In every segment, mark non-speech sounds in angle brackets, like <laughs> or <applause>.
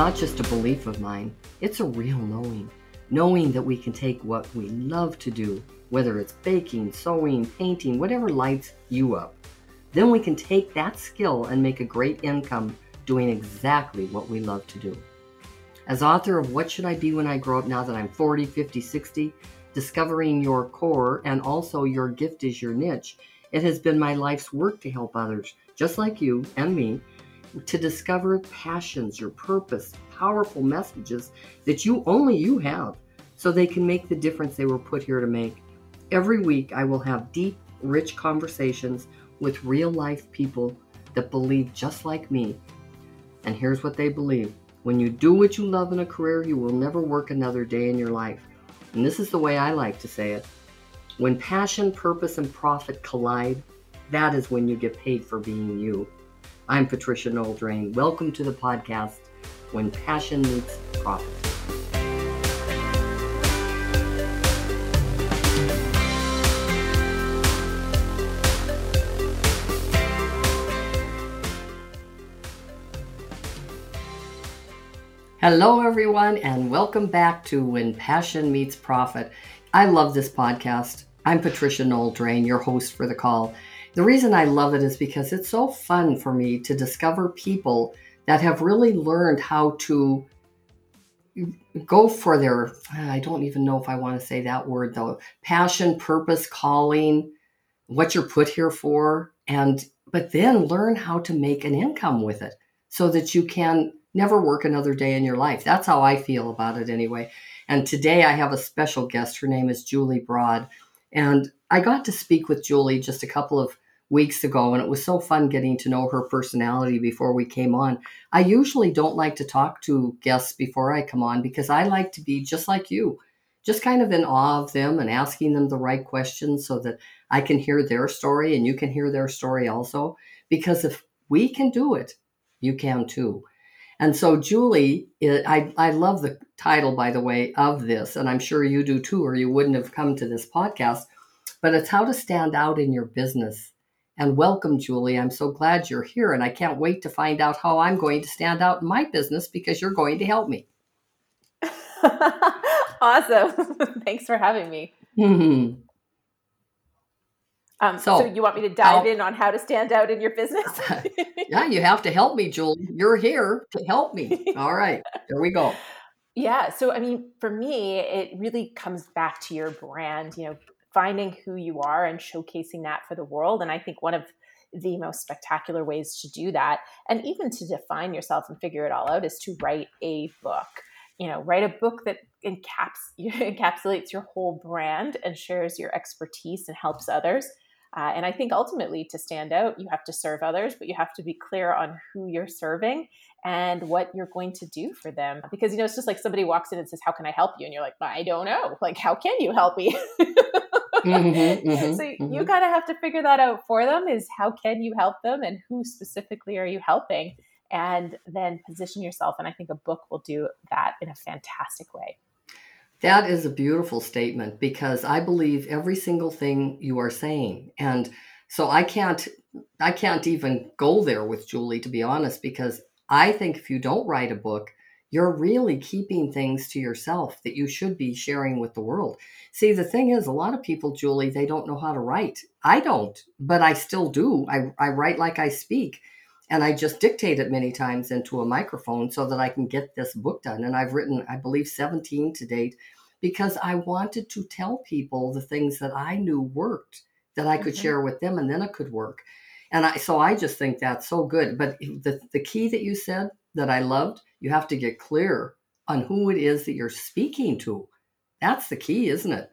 not just a belief of mine, it's a real knowing. Knowing that we can take what we love to do, whether it's baking, sewing, painting, whatever lights you up. Then we can take that skill and make a great income doing exactly what we love to do. As author of What Should I Be When I Grow Up Now That I'm 40, 50, 60, discovering your core and also your gift is your niche, it has been my life's work to help others, just like you and me, to discover passions, your purpose, powerful messages that you only you have so they can make the difference they were put here to make. Every week I will have deep, rich conversations with real life people that believe just like me. And here's what they believe. When you do what you love in a career, you will never work another day in your life. And this is the way I like to say it. When passion, purpose, and profit collide, that is when you get paid for being you. I'm Patricia Noel Drain. Welcome to the podcast, When Passion Meets Profit. Hello, everyone, and welcome back to When Passion Meets Profit. I love this podcast. I'm Patricia Noel Drain, your host for the call. The reason I love it is because it's so fun for me to discover people that have really learned how to go for their, I don't even know if I want to say that word though, passion, purpose, calling, what you're put here for, and but then learn how to make an income with it so that you can never work another day in your life. That's how I feel about it anyway. And today I have a special guest. Her name is Julie Broad. And I got to speak with Julie just a couple of weeks ago, and it was so fun getting to know her personality before we came on. I usually don't like to talk to guests before I come on because I like to be just like you, just kind of in awe of them and asking them the right questions so that I can hear their story and you can hear their story also. Because if we can do it, you can too. And so, Julie, I, I love the title, by the way, of this, and I'm sure you do too, or you wouldn't have come to this podcast. But it's how to stand out in your business. And welcome, Julie. I'm so glad you're here, and I can't wait to find out how I'm going to stand out in my business because you're going to help me. <laughs> awesome. <laughs> Thanks for having me. Mm-hmm. Um, so, so, you want me to dive in on how to stand out in your business? <laughs> yeah, you have to help me, Julie. You're here to help me. All right, there we go. Yeah. So, I mean, for me, it really comes back to your brand, you know, finding who you are and showcasing that for the world. And I think one of the most spectacular ways to do that, and even to define yourself and figure it all out, is to write a book. You know, write a book that encaps, <laughs> encapsulates your whole brand and shares your expertise and helps others. Uh, and I think ultimately to stand out, you have to serve others, but you have to be clear on who you're serving and what you're going to do for them. Because, you know, it's just like somebody walks in and says, How can I help you? And you're like, I don't know. Like, how can you help me? <laughs> mm-hmm, <laughs> mm-hmm, so mm-hmm. you kind of have to figure that out for them is how can you help them and who specifically are you helping? And then position yourself. And I think a book will do that in a fantastic way. That is a beautiful statement because I believe every single thing you are saying. And so I can't I can't even go there with Julie to be honest because I think if you don't write a book, you're really keeping things to yourself that you should be sharing with the world. See, the thing is, a lot of people, Julie, they don't know how to write. I don't, but I still do. I, I write like I speak. And I just dictate it many times into a microphone so that I can get this book done. And I've written, I believe, 17 to date because I wanted to tell people the things that I knew worked that I could mm-hmm. share with them and then it could work. And I, so I just think that's so good. But the, the key that you said that I loved, you have to get clear on who it is that you're speaking to. That's the key, isn't it?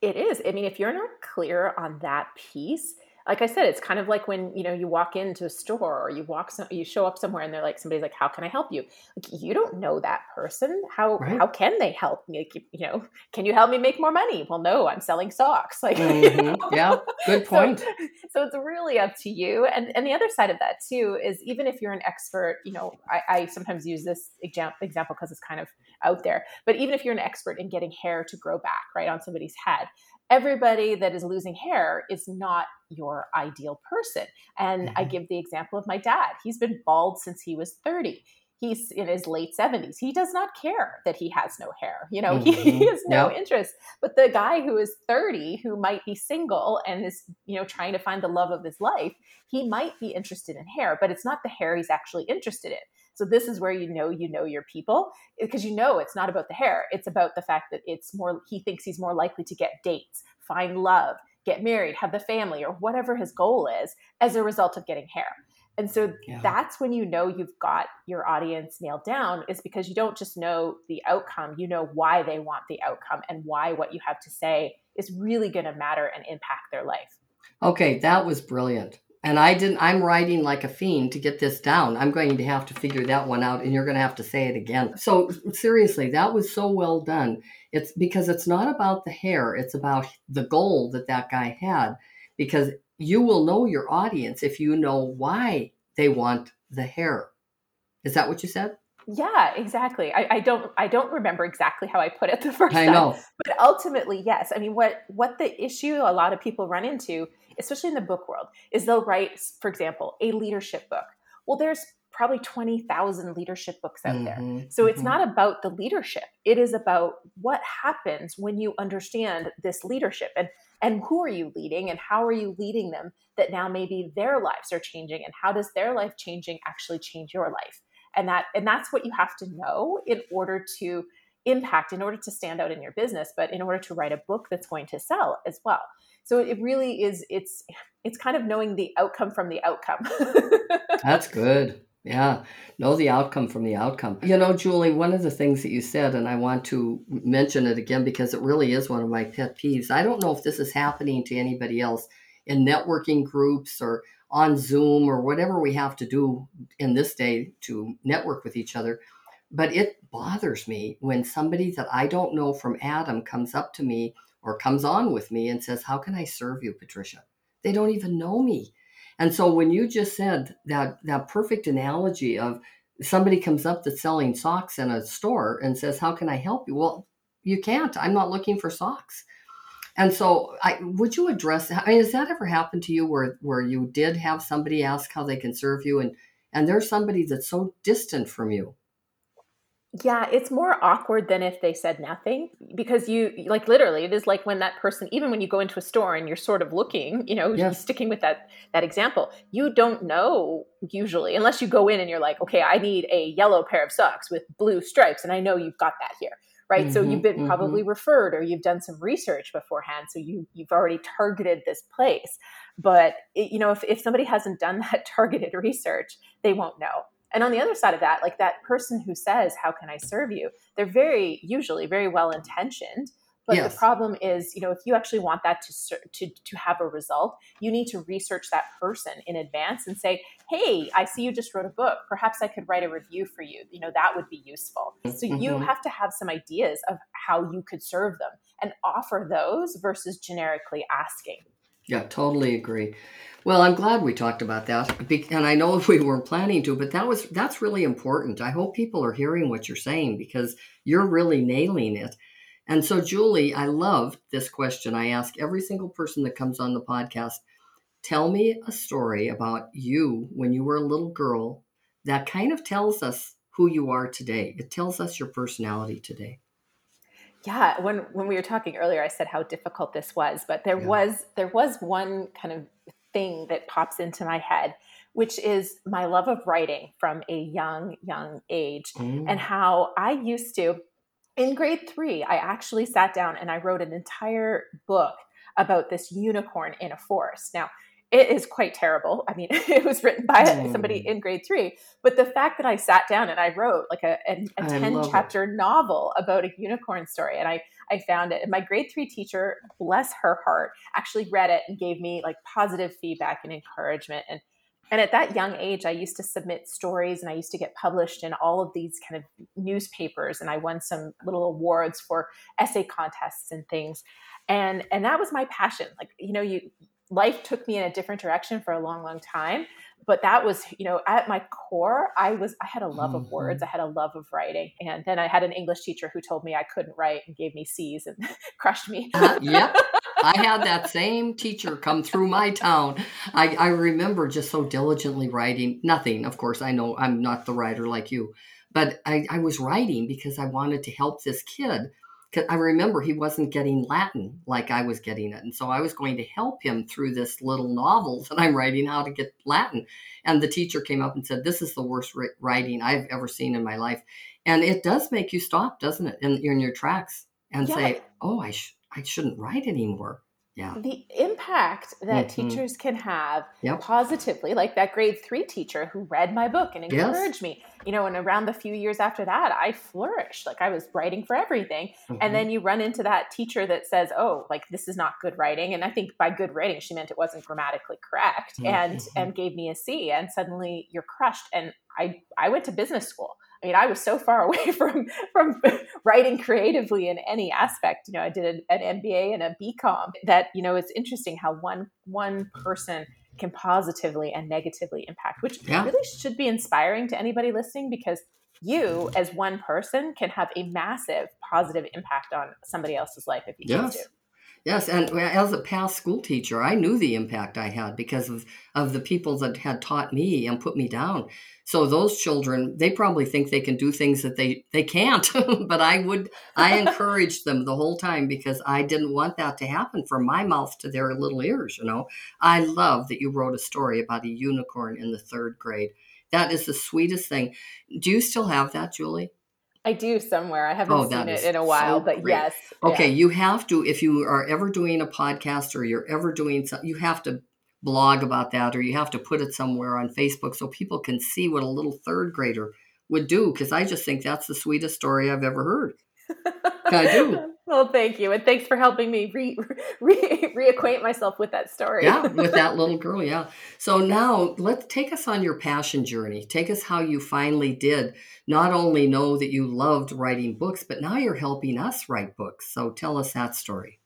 It is. I mean, if you're not clear on that piece, like I said, it's kind of like when you know you walk into a store or you walk some, you show up somewhere and they're like somebody's like, "How can I help you?" Like you don't know that person. How right. how can they help me? Like, you know, can you help me make more money? Well, no, I'm selling socks. <laughs> Like, mm-hmm. you know? yeah, good point. So, so, it's really up to you. And and the other side of that too is even if you're an expert, you know, I, I sometimes use this example example because it's kind of out there. But even if you're an expert in getting hair to grow back right on somebody's head, everybody that is losing hair is not your ideal person. And mm-hmm. I give the example of my dad. He's been bald since he was 30. he's in his late 70s he does not care that he has no hair you know <laughs> mm-hmm. he, has no yep. interest but the guy who is 30 who might be single and is you know trying to find the love of his life he might be interested in hair but it's not the hair he's actually interested in so this is where you know you know your people eh, because you know it's not about the hair it's about the fact that it's more he thinks he's more likely to get dates find love get married have the family or whatever his goal is as a result of getting hair and so yeah. that's when you know you've got your audience nailed down, is because you don't just know the outcome, you know why they want the outcome and why what you have to say is really going to matter and impact their life. Okay, that was brilliant. And I didn't I'm writing like a fiend to get this down. I'm going to have to figure that one out and you're going to have to say it again. So seriously, that was so well done. It's because it's not about the hair, it's about the goal that that guy had because you will know your audience if you know why they want the hair. Is that what you said? Yeah, exactly. I, I, don't I don't remember exactly how I put it the <laughs> first I time. know. But ultimately, yes. I mean what what the issue a lot of people run into, especially in the book world, is they'll write, for example, a leadership book. Well, there's probably 20,000 leadership books out mm-hmm, there. So mm-hmm. it's not about the leadership. It is about what happens when you understand this leadership. And and who are you leading and how are you leading them that now maybe their lives are changing and how does their life changing actually change your life and that and that's what you have to know in order to impact in order to stand out in your business but in order to write a book that's going to sell as well so it really is it's it's kind of knowing the outcome from the outcome <laughs> that's good yeah, know the outcome from the outcome. You know, Julie, one of the things that you said, and I want to mention it again because it really is one of my pet peeves. I don't know if this is happening to anybody else in networking groups or on Zoom or whatever we have to do in this day to network with each other. But it bothers me when somebody that I don't know from Adam comes up to me or comes on with me and says, How can I serve you, Patricia? They don't even know me. And so when you just said that that perfect analogy of somebody comes up that's selling socks in a store and says, "How can I help you?" Well, you can't. I'm not looking for socks. And so, I, would you address? I mean, has that ever happened to you where where you did have somebody ask how they can serve you, and and there's somebody that's so distant from you? Yeah, it's more awkward than if they said nothing because you like literally it is like when that person even when you go into a store and you're sort of looking, you know, yes. sticking with that that example, you don't know usually unless you go in and you're like, "Okay, I need a yellow pair of socks with blue stripes and I know you've got that here." Right? Mm-hmm, so you've been mm-hmm. probably referred or you've done some research beforehand, so you you've already targeted this place. But it, you know, if if somebody hasn't done that <laughs> targeted research, they won't know and on the other side of that, like that person who says, How can I serve you? They're very, usually very well intentioned. But yes. the problem is, you know, if you actually want that to, to to have a result, you need to research that person in advance and say, "Hey, I see you just wrote a book. Perhaps I could write a review for you. You know, that would be useful." So mm-hmm. you have to have some ideas of how you could serve them and offer those versus generically asking. Yeah, totally agree. Well, I'm glad we talked about that, and I know <laughs> we weren't planning to, but that was that's really important. I hope people are hearing what you're saying because you're really nailing it. And so, Julie, I love this question. I ask every single person that comes on the podcast tell me a story about you when you were a little girl that kind of tells us who you are today. It tells us your personality today. Yeah, when when we were talking earlier, I said how difficult this was, but there yeah. was there was one kind of thing that pops into my head, which is my love of writing from a young young age, mm. and how I used to. In grade three, I actually sat down and I wrote an entire book about this unicorn in a forest. Now, it is quite terrible. I mean, <laughs> it was written by mm. somebody in grade three, but the fact that I sat down and I wrote like a, a, a 10 chapter it. novel about a unicorn story and I, I found it. And my grade three teacher, bless her heart, actually read it and gave me like positive feedback and encouragement. And, and at that young age, I used to submit stories and I used to get published in all of these kind of newspapers. And I won some little awards for essay contests and things and and that was my passion like you know you life took me in a different direction for a long long time but that was you know at my core i was i had a love mm-hmm. of words i had a love of writing and then i had an english teacher who told me i couldn't write and gave me c's and <laughs> crushed me uh, yep <laughs> i had that same teacher come through my town I, I remember just so diligently writing nothing of course i know i'm not the writer like you but I, I was writing because I wanted to help this kid. Cause I remember he wasn't getting Latin like I was getting it. And so I was going to help him through this little novel <laughs> that I'm writing how to get Latin. And the teacher came up and said, This is the worst writing I've ever seen in my life. And it does make you stop, doesn't it, in, in your tracks and yeah. say, Oh, I, sh- I shouldn't write anymore yeah. the impact that mm-hmm. teachers can have yep. positively, like that grade three teacher who read my book and encouraged yes. me, you know, and around the few years after that, I flourished. Like I was writing for everything. Mm-hmm. And then you run into that teacher that says, oh, like this is not good writing. And I think by good writing, she meant it wasn't grammatically correct mm-hmm. and, and gave me a C. And suddenly you're crushed. And I, I went to business school. I mean, I was so far <laughs> away from from <laughs> writing creatively in any aspect. You know, I did an, an MBA and a BCom. That you know, it's interesting how one one person can positively and negatively impact, which yeah. really should be inspiring to anybody listening because you as one person can have a massive positive impact on somebody else's life if you yes. choose to. Yes, and as a past school teacher, I knew the impact I had because of, of the people that had taught me and put me down. So those children, they probably think they can do things that they they can't. <laughs> but I would I <laughs> encouraged them the whole time because I didn't want that to happen from my mouth to their little ears, you know. I love that you wrote a story about a unicorn in the 3rd grade. That is the sweetest thing. Do you still have that, Julie? I do somewhere. I haven't oh, seen it in a while, so but yes. Okay, yeah. you have to if you are ever doing a podcast or you're ever doing something, you have to blog about that or you have to put it somewhere on Facebook so people can see what a little third grader would do because I just think that's the sweetest story I've ever heard. <laughs> I do. Well, thank you, and thanks for helping me re, re, reacquaint myself with that story. yeah, with that little <laughs> girl. Yeah. So now let's take us on your passion journey. Take us how you finally did not only know that you loved writing books, but now you're helping us write books. So tell us that story.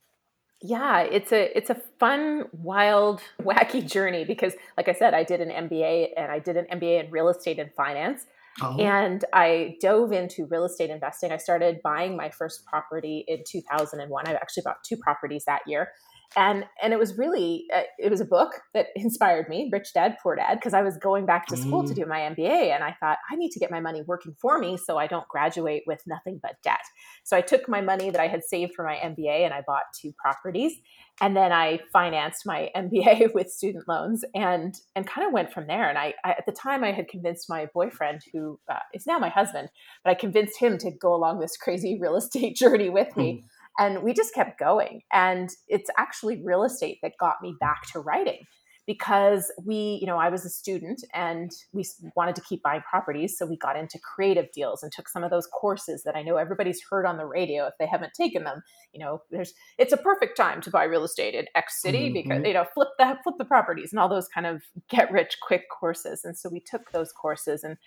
Yeah, it's a it's a fun, wild, <laughs> wacky journey because, like I said, I did an MBA and I did an MBA in real estate and finance. Oh. And I dove into real estate investing. I started buying my first property in 2001. I actually bought two properties that year and and it was really uh, it was a book that inspired me rich dad poor dad because i was going back to school mm. to do my mba and i thought i need to get my money working for me so i don't graduate with nothing but debt. So i took my money that i had saved for my mba and i bought two properties and then i financed my <laughs> mba with student loans and and kind of went from there. And i, I at the time i had convinced my boyfriend who uh, is now my husband but i convinced him to go along this crazy <laughs> real estate journey with me. Mm and we just kept going. And it's actually real estate that got me back to writing because we, you know, I was a student and we wanted to keep buying properties. So we got into creative deals and took some of those courses that I know everybody's heard on the radio if they haven't taken them. You know, there's it's a perfect time to buy real estate in X city mm-hmm. because, you know, flip the flip the properties and all those kind of get rich quick courses. And so we took those courses and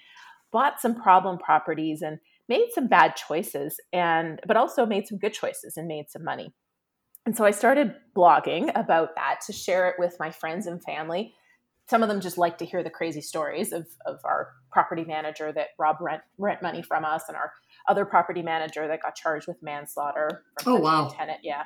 bought some problem properties and made some bad choices and but also made some good choices and made some money. And so I started blogging about that to share it with my friends and family. Some of them just like to hear the crazy stories of, of our property manager that robbed rent rent money from us and our other property manager that got charged with manslaughter. oh wow! Tenant, yeah.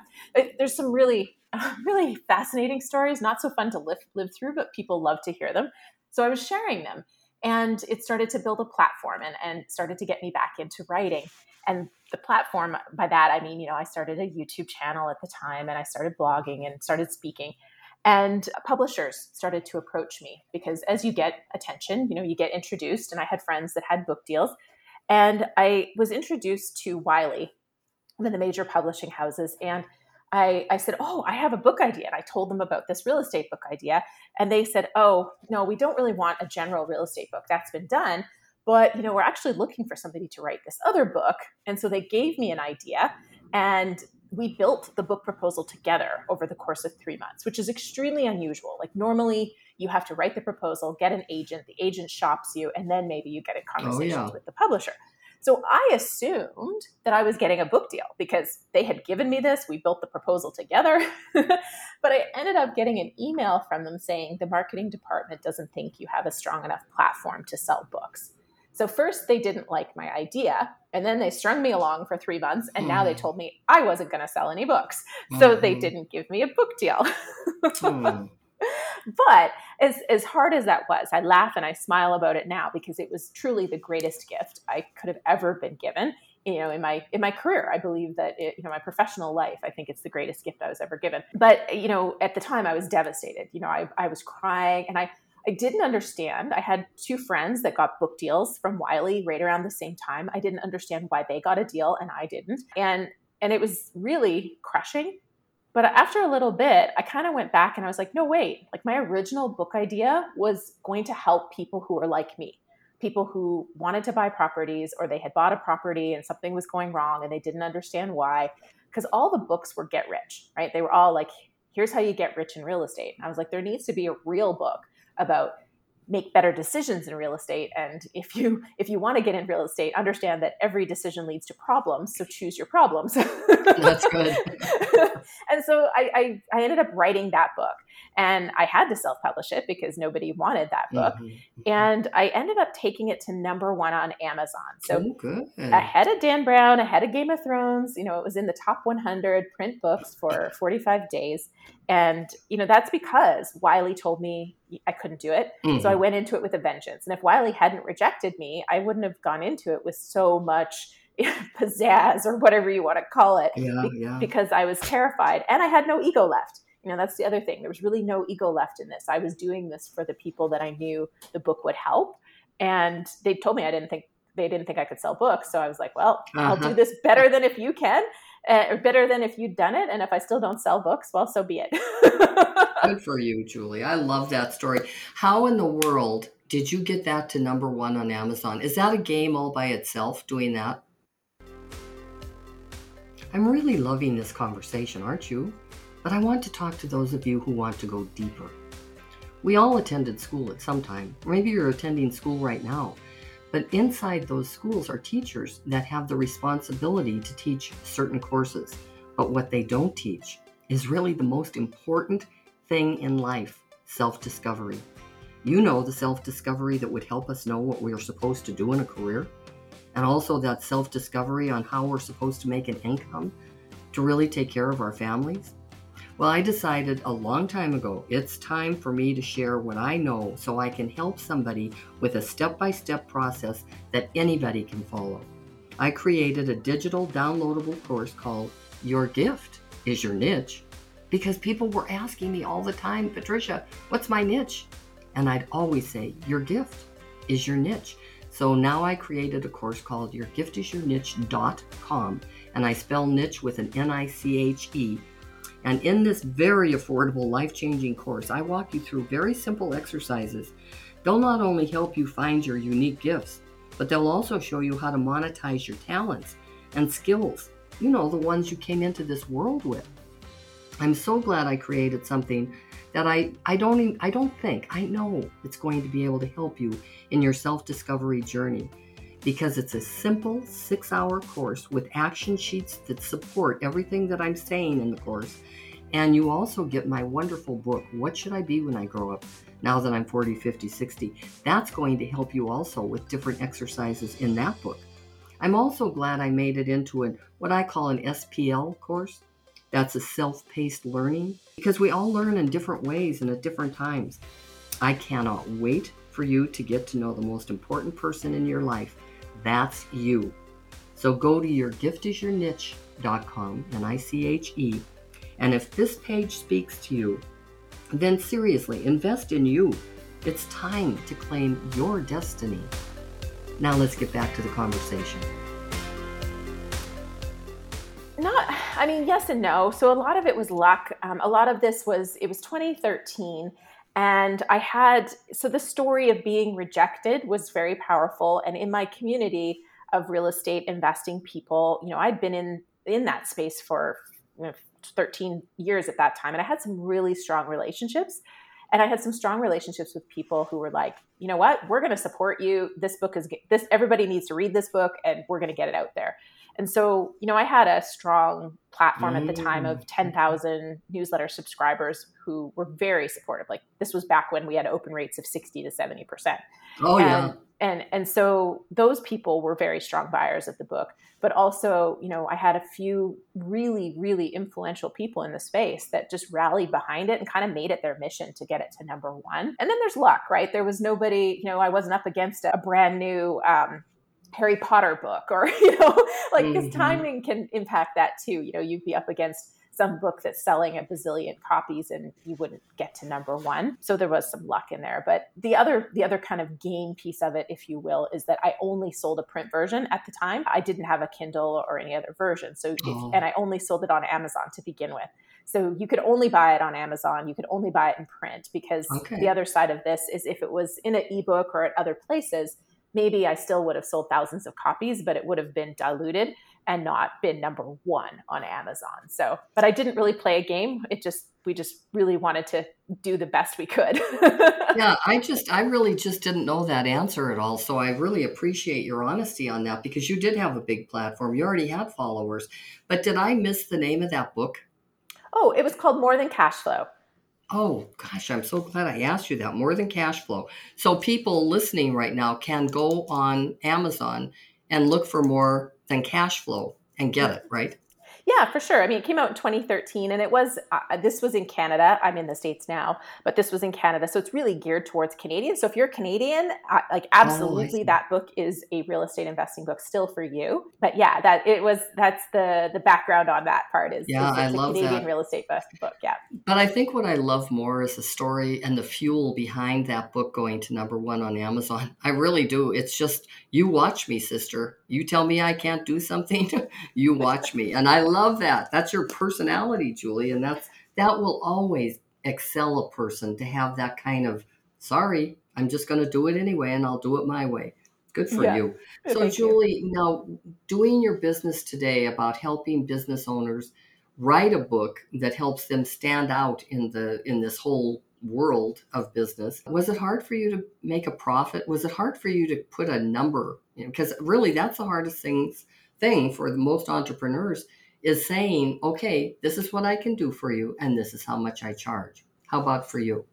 There's some really <laughs> really fascinating stories, not so fun to live live through, but people love to hear them. So I was sharing them and it started to build a platform and, and started to get me back into writing and the platform by that i mean you know i started a youtube channel at the time and i started blogging and started speaking and publishers started to approach me because as you get attention you know you get introduced and i had friends that had book deals and i was introduced to wiley one of the major publishing houses and I, I said, Oh, I have a book idea. And I told them about this real estate book idea. And they said, Oh, no, we don't really want a general real estate book. That's been done. But, you know, we're actually looking for somebody to write this other book. And so they gave me an idea and we built the book proposal together over the course of three months, which is extremely unusual. Like normally you have to write the proposal, get an agent, the agent shops you, and then maybe you get in conversations oh, yeah. with the publisher. So I assumed that I was getting a book deal because they had given me this. We built the proposal together. <laughs> but I ended up getting an email from them saying the marketing department doesn't think you have a strong enough platform to sell books. So first they didn't like my idea, and then they strung me along for three months, and mm. now they hmm. told me I wasn't going to sell any books. So mm. they hmm. didn't give me a book deal. mm. <laughs> but as, as hard as that was, I laugh and I smile about it now because it was truly the greatest gift I could have ever been given. You know, in my in my career, I believe that it, you know my professional life. I think it's the greatest gift I was ever given. But you know, at the time, I was devastated. You know, I, I was crying, and I I didn't understand. I had two friends that got book deals from Wiley right around the same time. I didn't understand why they got a deal and I didn't. And and it was really crushing but after a little bit, I kind of went back and I was like, no, wait, like my original book idea was going to help people who are like me, people who wanted to buy properties or they had bought a property and something was going wrong and they didn't understand why. Because all the books were get rich, right? They were all like, here's how you get rich in real estate. And I was like, there needs to be a real book about make better decisions in real estate. And if you if you want to get in real estate understand that every decision leads to problems so choose your problems. That's good. <laughs> And so I, I, I ended up writing that book and i had to self-publish it because nobody wanted that book mm-hmm. mm-hmm. and i ended up taking it to number one on amazon so oh, ahead of dan brown ahead of game of thrones you know it was in the top 100 print books for <laughs> 45 days and you know that's because wiley told me I couldn't do it. Mm-hmm. So I mm-hmm. went into it with a vengeance. And if Wiley hadn't rejected me, I wouldn't have gone into it with so much <laughs> pizzazz or whatever you want to call it yeah, be- yeah. because I was terrified and I had no ego left. You know, that's the other thing. There was really no ego left in this. I was doing this for the people that I knew the book would help. And they told me I didn't think they didn't think I could sell books. So I was like, well, uh-huh. I'll do uh-huh. this better than if you can uh, or better than if you'd done it. And if I still don't sell books, well, so be it. <laughs> Good for you, Julie. I love that story. How in the world did you get that to number one on Amazon? Is that a game all by itself doing that? I'm really loving this conversation, aren't you? But I want to talk to those of you who want to go deeper. We all attended school at some time. Maybe you're attending school right now. But inside those schools are teachers that have the responsibility to teach certain courses. But what they don't teach is really the most important thing in life self discovery. You know, the self discovery that would help us know what we are supposed to do in a career, and also that self discovery on how we're supposed to make an income to really take care of our families. Well, I decided a long time ago it's time for me to share what I know so I can help somebody with a step by step process that anybody can follow. I created a digital downloadable course called Your Gift is Your Niche because people were asking me all the time, Patricia, what's my niche? And I'd always say, Your gift is your niche. So now I created a course called yourgiftisyourniche.com and I spell niche with an N I C H E and in this very affordable, life changing course, I walk you through very simple exercises. They'll not only help you find your unique gifts, but they'll also show you how to monetize your talents and skills. You know, the ones you came into this world with. I'm so glad I created something that I, I don't even, I don't think I know it's going to be able to help you in your self-discovery journey because it's a simple six hour course with action sheets that support everything that I'm saying in the course. And you also get my wonderful book, What Should I Be When I Grow Up? Now that I'm 40, 50, 60. That's going to help you also with different exercises in that book. I'm also glad I made it into an, what I call an SPL course. That's a self paced learning because we all learn in different ways and at different times. I cannot wait for you to get to know the most important person in your life that's you. So go to yourgiftisyourniche.com, N I C H E, and if this page speaks to you, then seriously, invest in you. It's time to claim your destiny. Now let's get back to the conversation. Not, I mean, yes and no. So a lot of it was luck. Um, a lot of this was, it was 2013 and I had, so the story of being rejected was very powerful. And in my community of real estate investing people, you know, I'd been in, in that space for you know, 13 years at that time. And I had some really strong relationships. And I had some strong relationships with people who were like, you know what, we're going to support you. This book is this, everybody needs to read this book and we're going to get it out there. And so, you know, I had a strong platform at the time of mm. 10,000 newsletter subscribers who were very supportive. Like this was back when we had open rates of 60 to 70%. Oh, and, yeah. and and so those people were very strong buyers of the book but also you know i had a few really really influential people in the space that just rallied behind it and kind of made it their mission to get it to number one and then there's luck right there was nobody you know i wasn't up against a brand new um, harry potter book or <laughs> you know like mm-hmm. timing can impact that too you know you'd be up against some book that's selling a bazillion copies and you wouldn't get to number one. So there was some luck in there. But the other the other kind of game piece of it, if you will, is that I only sold a print version at the time. I didn't have a Kindle or any other version. So if, oh. and I only sold it on Amazon to begin with. So you could only buy it on Amazon. You could only buy it in print because okay. the other side of this is if it was in an ebook or at other places, maybe I still would have sold thousands of copies, but it would have been diluted and not been number one on Amazon. So, but I didn't really play a game. It just, we just really wanted to do the best we could. <laughs> yeah, I just, I really just didn't know that answer at all. So I really appreciate your honesty on that because you did have a big platform. You already had followers. But did I miss the name of that book? Oh, it was called More Than Cash Flow. Oh, gosh, I'm so glad I asked you that. More than cash flow. So, people listening right now can go on Amazon and look for more than cash flow and get it, right? Yeah, for sure. I mean, it came out in 2013 and it was, uh, this was in Canada. I'm in the States now, but this was in Canada. So it's really geared towards Canadians. So if you're Canadian, uh, like oh, absolutely oh, that book is a real estate investing book still for you. But yeah, that it was, that's the, the background on that part is, yeah, is I love Canadian that. real estate book. Yeah. But I think what I love more is the story and the fuel behind that book going to number one on Amazon. <laughs> I really do. It's just, you watch me, sister. You tell me I can't do something, <laughs> you watch me. And I love that. That's your personality, Julie, and that's that will always excel a person to have that kind of sorry, I'm just going to do it anyway and I'll do it my way. Good for yeah. you. So Thank Julie, you. now doing your business today about helping business owners write a book that helps them stand out in the in this whole world of business. Was it hard for you to make a profit? Was it hard for you to put a number? Because you know, really, that's the hardest things thing for the most entrepreneurs is saying, okay, this is what I can do for you, and this is how much I charge. How about for you?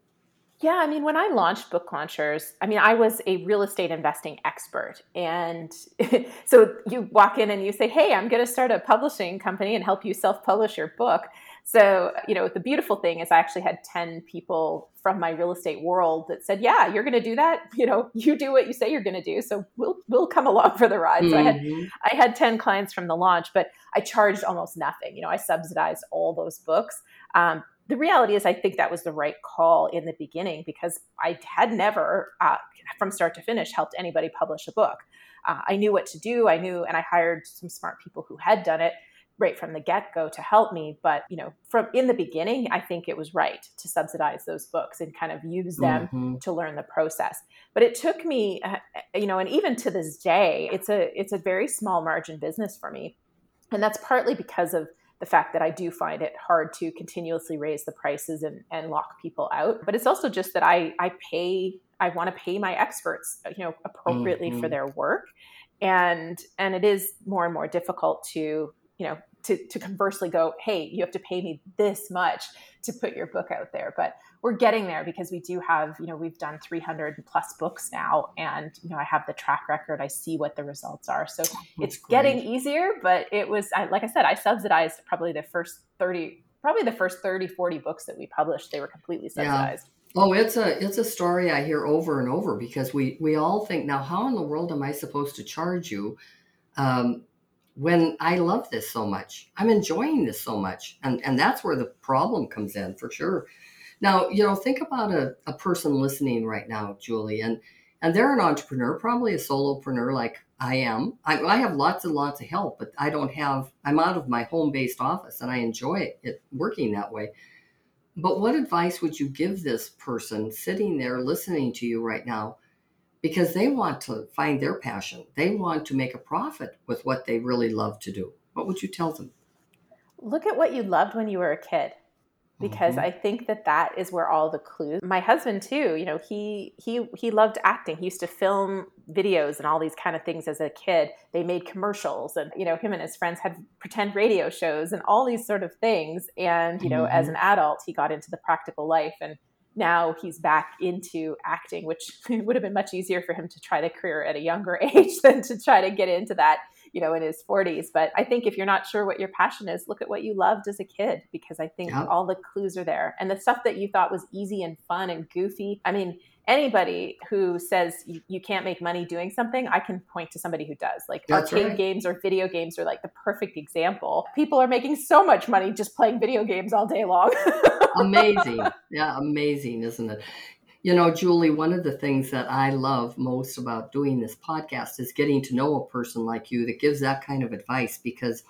Yeah, I mean, when I launched Book Launchers, I mean, I was a real estate investing expert. And <laughs> so you walk in and you say, Hey, I'm going to start a publishing company and help you self publish your book. So, you know, the beautiful thing is I actually had 10 people from my real estate world that said, "Yeah, you're going to do that. You know, <laughs> you do what you say you're going to do. So we'll we'll come along for the ride." Mm-hmm. So I had mm-hmm. I had 10 clients from the launch, but I charged almost nothing. You know, I subsidized all those books. Um, the reality is, I think that was the right call in the beginning because I had never, uh, from start to finish, helped anybody publish a book. Uh, I knew what to do. I knew, and I hired some smart people who had done it right from the get-go to help me but you know from in the beginning i think it was right to subsidize those books and kind of use them mm-hmm. to learn the process but it took me uh, you know and even to this day it's a it's a very small margin business for me and that's partly because of the fact that I do find it hard to continuously raise the prices and, and lock people out. But it's also just that I I pay I want to pay my experts, you know, appropriately mm-hmm. for their work. And and it is more and more difficult to, you know, to, to conversely go, hey, you have to pay me this much to put your book out there. But we're getting there because we do have, you know, we've done 300 plus books now, and you know, I have the track record. I see what the results are, so That's it's great. getting easier. But it was, like I said, I subsidized probably the first 30, probably the first 30, 40 books that we published. They were completely subsidized. Yeah. Oh, it's a it's a story I hear over and over because we we all think now, how in the world am I supposed to charge you? Um, when I love this so much. I'm enjoying this so much. And, and that's where the problem comes in for sure. Now, you know, think about a, a person listening right now, Julie, and, and they're an entrepreneur, probably a solopreneur like I am. I, I have lots and lots of help, but I don't have, I'm out of my home based office and I enjoy it, it working that way. But what advice would you give this person sitting there listening to you right now because they want to find their passion. They want to make a profit with what they really love to do. What would you tell them? Look at what you loved when you were a kid because mm-hmm. I think that that is where all the clues. My husband too, you know, he he he loved acting. He used to film videos and all these kind of things as a kid. They made commercials and you know, him and his friends had pretend radio shows and all these sort of things and you know, mm-hmm. as an adult, he got into the practical life and now he's back into acting, which <laughs> would have been much easier for him to try the career at a younger <laughs> age than to try to get into that, you know, in his 40s. But I think if you're not sure what your passion is, look at what you loved as a kid because I think yeah. all the clues are there. And the stuff that you thought was easy and fun and goofy. I mean, anybody who says you, you, can't make money doing something, I can point to somebody who does. Like That's arcade right. games or video games are like the perfect example. People are making so much money just playing video games all day long. <laughs> amazing. Yeah, amazing, isn't it? You know, Julie, one of the things that I love most about doing this podcast is getting to know a person like you that gives that kind of advice because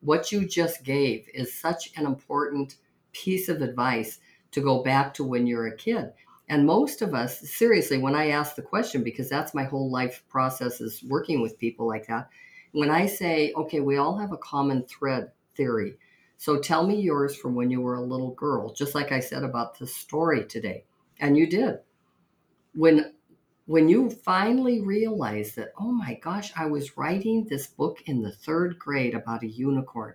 what you just gave is such an important piece of advice to go back to when you're a kid and most of us, seriously, when I ask the question, because that's my whole life process is working with people like that, when I say, okay, we all have a common thread theory. So tell me yours from when you were a little girl, just like I said about the story today. And you did. When when you finally realize that, oh my gosh, I was writing this book in the third grade about a unicorn.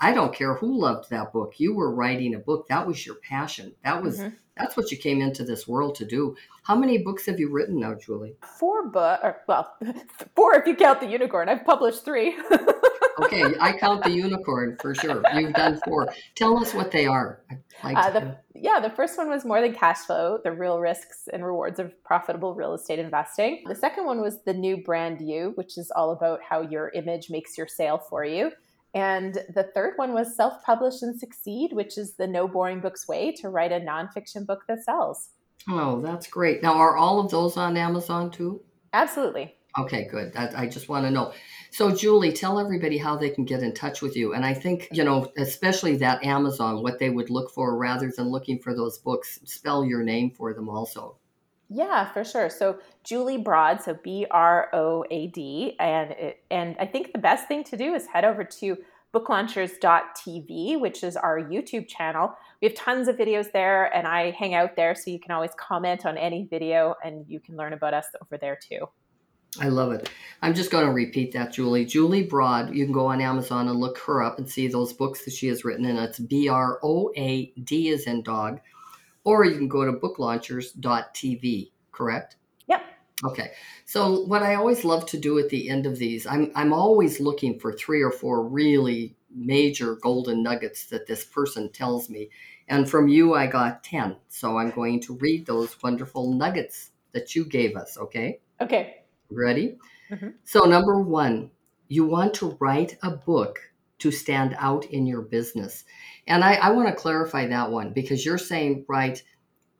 I don't care who loved that book. You were writing a book. That was your passion. That was mm-hmm. That's what you came into this world to do. How many books have you written now, Julie? Four book or well, <laughs> four if you count the unicorn. I've published 3. <laughs> okay, I count the unicorn for sure. You've done four. Tell us what they are. Like uh, the, yeah, the first one was more than cash flow, the real risks and rewards of profitable real estate investing. The second one was the new brand you, which is all about how your image makes your sale for you. And the third one was Self Publish and Succeed, which is the no boring books way to write a nonfiction book that sells. Oh, that's great. Now, are all of those on Amazon too? Absolutely. Okay, good. I, I just want to know. So, Julie, tell everybody how they can get in touch with you. And I think, you know, especially that Amazon, what they would look for rather than looking for those books, spell your name for them also. Yeah, for sure. So Julie Broad, so B R O A D, and it, and I think the best thing to do is head over to booklaunchers.tv, which is our YouTube channel. We have tons of videos there, and I hang out there, so you can always comment on any video, and you can learn about us over there too. I love it. I'm just going to repeat that, Julie. Julie Broad. You can go on Amazon and look her up and see those books that she has written, and it's B R O A D is in dog or you can go to booklaunchers.tv, correct? Yep. Okay. So what I always love to do at the end of these, I'm I'm always looking for three or four really major golden nuggets that this person tells me. And from you I got 10. So I'm going to read those wonderful nuggets that you gave us, okay? Okay. Ready? Mm-hmm. So number 1, you want to write a book to stand out in your business. And I, I want to clarify that one because you're saying, write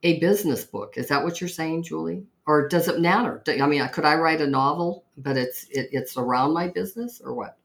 a business book. Is that what you're saying, Julie? Or does it matter? I mean, could I write a novel, but it's it, it's around my business, or what?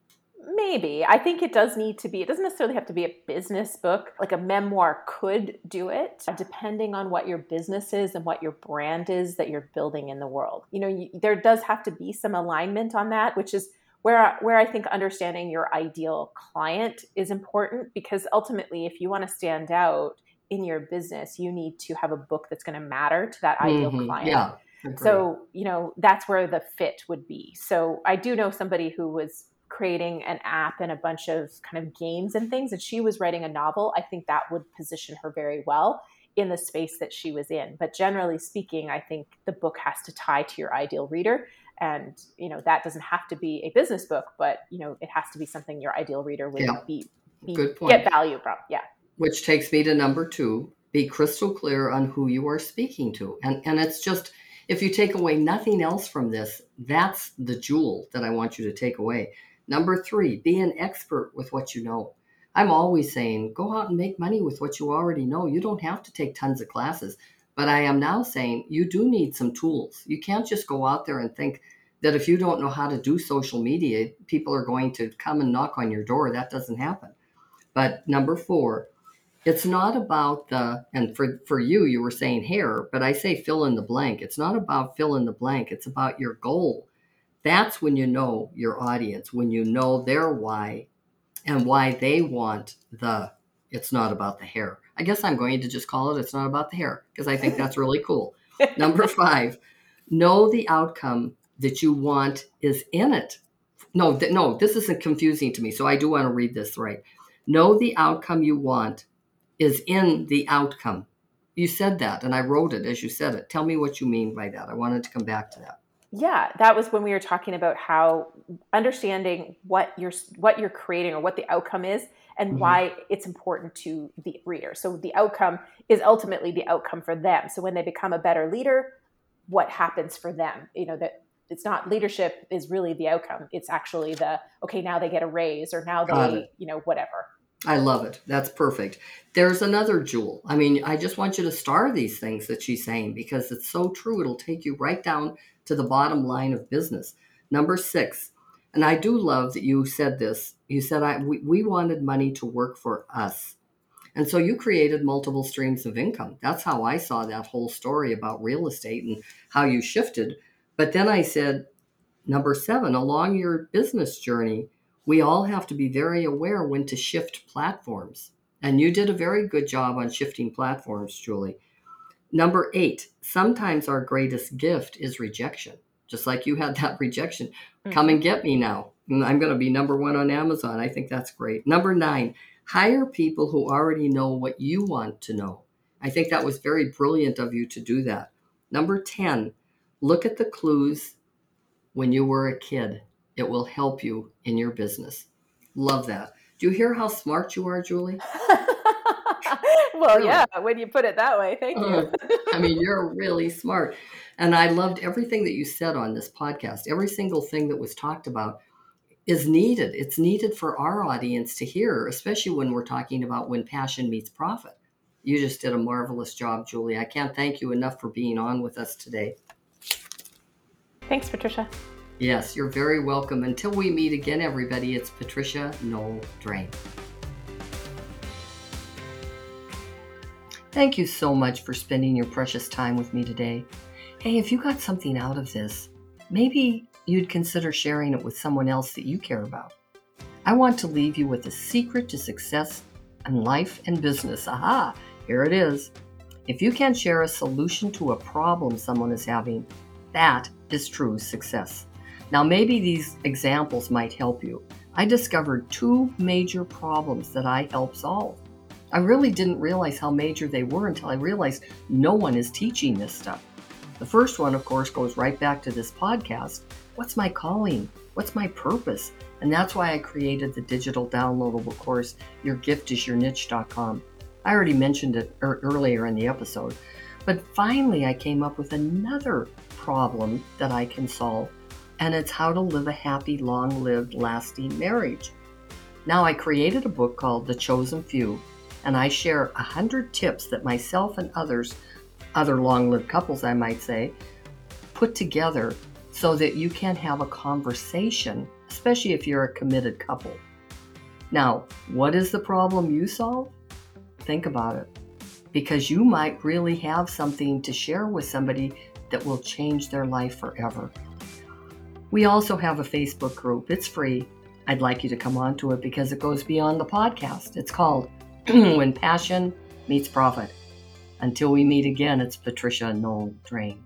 Maybe. I think it does need to be. It doesn't necessarily have to be a business book. Like a memoir could do it, depending on what your business is and what your brand is that you're building in the world. You know, you, there does have to be some alignment on that, which is where where I think understanding your ideal client is important because ultimately if you want to stand out in your business you need to have a book that's going to matter to that ideal mm-hmm. client. Yeah. So, you know, that's where the fit would be. So, I do know somebody who was creating an app and a bunch of kind of games and things and she was writing a novel. I think that would position her very well in the space that she was in. But generally speaking, I think the book has to tie to your ideal reader and you know that doesn't have to be a business book but you know it has to be something your ideal reader would yeah. be, be get value from yeah. Which takes me to number two be crystal clear on who you are speaking to. And and it's just if you take away nothing else from this that's the jewel that i want you to take away. Number three be an expert with what you know. I'm always saying go out and make money with what you already know. You don't have to take tons of classes but I am now saying you do need some tools. You can't just go out there and think that if you don't know how to do social media, people are going to come and knock on your door. That doesn't happen. But number four, it's not about the, and for, for you, you were saying hair, but I say fill in the blank. It's not about fill in the blank, it's about your goal. That's when you know your audience, when you know their why and why they want the, it's not about the hair. I guess I'm going to just call it It's Not About the Hair because I think that's <laughs> really cool. Number five, know the outcome that you want is in it. No, th- no, this isn't confusing to me. So I do want to read this right. Know the outcome you want is in the outcome. you said that and I wrote it as you said it. Tell me what you mean by that. I wanted to come back to that. Yeah, that was when we were talking about how understanding what you're what you're creating or what the outcome is and mm-hmm. why it's important to the reader. So the outcome is ultimately the outcome for them. So when they become a better leader, what happens for them? You know that it's not leadership is really the outcome. It's actually the okay, now they get a raise or now they, you know, whatever. I love it. That's perfect. There's another jewel. I mean, I just want you to star these things that she's saying because it's so true. It'll take you right down to the bottom line of business. Number six, and I do love that you said this. You said I we, we wanted money to work for us. And so you created multiple streams of income. That's how I saw that whole story about real estate and how you shifted. But then I said, number seven, along your business journey, we all have to be very aware when to shift platforms. And you did a very good job on shifting platforms, Julie. Number eight, sometimes our greatest gift is rejection. Just like you had that <laughs> rejection. Mm-hmm. Come and get me now. I'm going to be number one on Amazon. I think that's great. Number nine, hire people who already know what you want to know. I think that was very brilliant of you to do that. Number 10, look at the clues when you were a kid. It will help you in your business. Love that. Do you hear how smart you are, Julie? <laughs> well, really. yeah, when you put it that way. Thank you. Uh, I mean, you're really smart. And I loved everything that you said on this podcast. Every single thing that was talked about is needed. It's needed for our audience to hear, especially when we're talking about when passion meets profit. You just did a marvelous job, Julie. I can't thank you enough for being on with us today. Thanks, Patricia. Yes, you're very welcome. Until we meet again, everybody, it's Patricia Noel Drain. Thank you so much for spending your precious time with me today. Hey, if you got something out of this, maybe you'd consider sharing it with someone else that you care about. I want to leave you with a secret to success in life and business. Aha, here it is. If you can share a solution to a problem someone is having, that is true success. Now, maybe these examples might help you. I discovered two major problems that I help solve. I really didn't realize how major they were until I realized no one is teaching this stuff. The first one, of course, goes right back to this podcast. What's my calling? What's my purpose? And that's why I created the digital downloadable course, Your Gift is Your Niche.com. I already mentioned it er- earlier in the episode. But finally, I came up with another problem that I can solve and it's how to live a happy, long lived, lasting marriage. Now, I created a book called The Chosen Few, and I share 100 tips that myself and others, other long lived couples, I might say, put together so that you can have a conversation, especially if you're a committed couple. Now, what is the problem you solve? Think about it. Because you might really have something to share with somebody that will change their life forever. We also have a Facebook group. It's free. I'd like you to come onto it because it goes beyond the podcast. It's called <clears throat> When Passion Meets Profit. Until we meet again, it's Patricia Noel Drain.